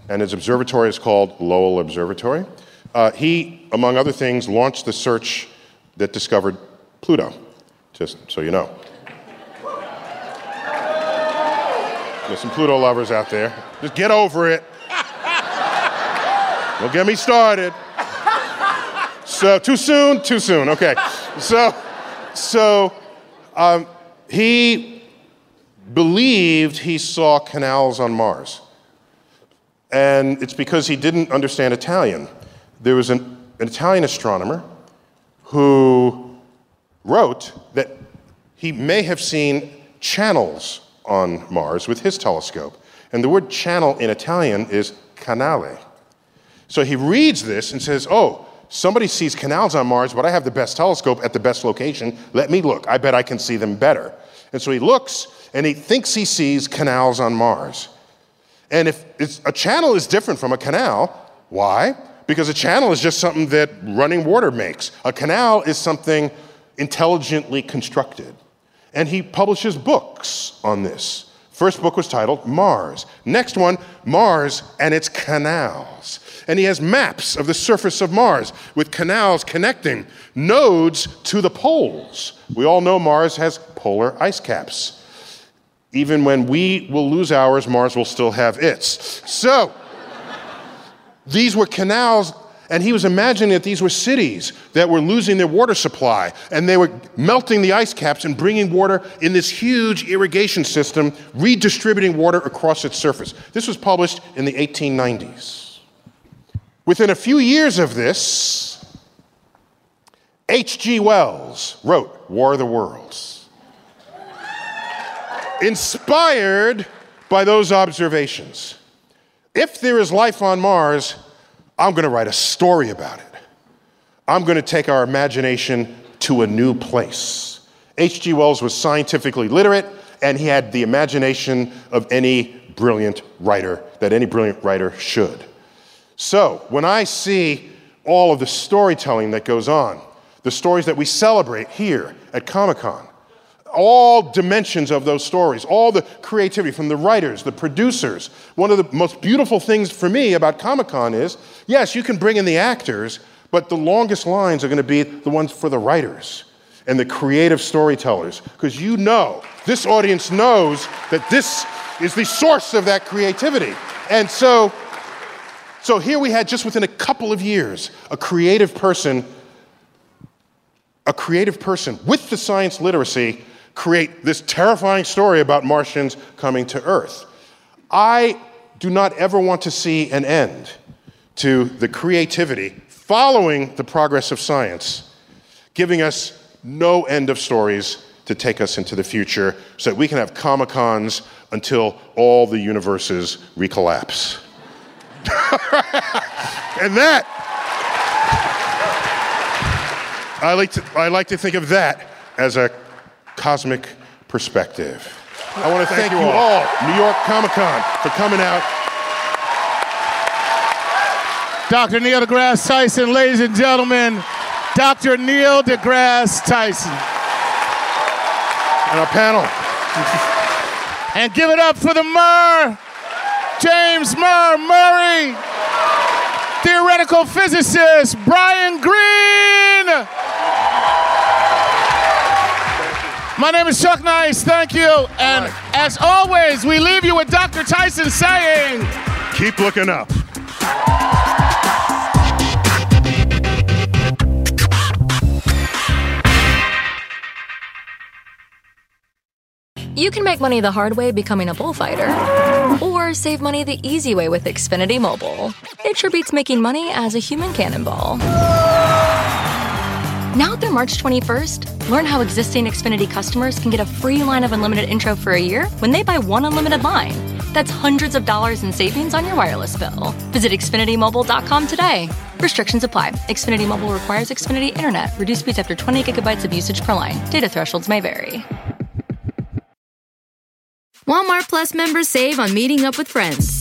Speaker 1: And his observatory is called Lowell Observatory. Uh, he, among other things, launched the search that discovered Pluto, just so you know. There's some Pluto lovers out there. Just get over it. Don't get me started. So too soon, too soon. Okay. So, so um, he believed he saw canals on Mars, and it's because he didn't understand Italian. There was an, an Italian astronomer who wrote that he may have seen channels on Mars with his telescope. And the word channel in Italian is canale. So he reads this and says, Oh, somebody sees canals on Mars, but I have the best telescope at the best location. Let me look. I bet I can see them better. And so he looks and he thinks he sees canals on Mars. And if a channel is different from a canal, why? Because a channel is just something that running water makes. A canal is something intelligently constructed. And he publishes books on this. First book was titled Mars. Next one, Mars and its canals. And he has maps of the surface of Mars with canals connecting nodes to the poles. We all know Mars has polar ice caps. Even when we will lose ours, Mars will still have its. So, these were canals, and he was imagining that these were cities that were losing their water supply, and they were melting the ice caps and bringing water in this huge irrigation system, redistributing water across its surface. This was published in the 1890s. Within a few years of this, H.G. Wells wrote War of the Worlds, inspired by those observations. If there is life on Mars, I'm going to write a story about it. I'm going to take our imagination to a new place. H.G. Wells was scientifically literate, and he had the imagination of any brilliant writer, that any brilliant writer should. So, when I see all of the storytelling that goes on, the stories that we celebrate here at Comic Con, all dimensions of those stories, all the creativity from the writers, the producers. One of the most beautiful things for me about Comic Con is yes, you can bring in the actors, but the longest lines are going to be the ones for the writers and the creative storytellers, because you know, this audience knows that this is the source of that creativity. And so, so here we had just within a couple of years a creative person, a creative person with the science literacy create this terrifying story about Martians coming to Earth. I do not ever want to see an end to the creativity following the progress of science, giving us no end of stories to take us into the future so that we can have Comic Cons until all the universes recollapse. and that, I like, to, I like to think of that as a cosmic perspective. I want to thank, thank you all, New York Comic Con, for coming out.
Speaker 2: Dr. Neil deGrasse Tyson, ladies and gentlemen, Dr. Neil deGrasse Tyson.
Speaker 1: And our panel.
Speaker 2: and give it up for the Murr, James Murr Murray, theoretical physicist Brian Greene. My name is Chuck Nice. Thank you. And right. as always, we leave you with Dr. Tyson saying,
Speaker 1: Keep looking up.
Speaker 6: You can make money the hard way becoming a bullfighter, or save money the easy way with Xfinity Mobile. It sure beats making money as a human cannonball. Now through March 21st, learn how existing Xfinity customers can get a free line of unlimited intro for a year when they buy one unlimited line. That's hundreds of dollars in savings on your wireless bill. Visit XfinityMobile.com today. Restrictions apply. Xfinity Mobile requires Xfinity Internet. Reduced speeds after 20 gigabytes of usage per line. Data thresholds may vary.
Speaker 7: Walmart Plus members save on meeting up with friends.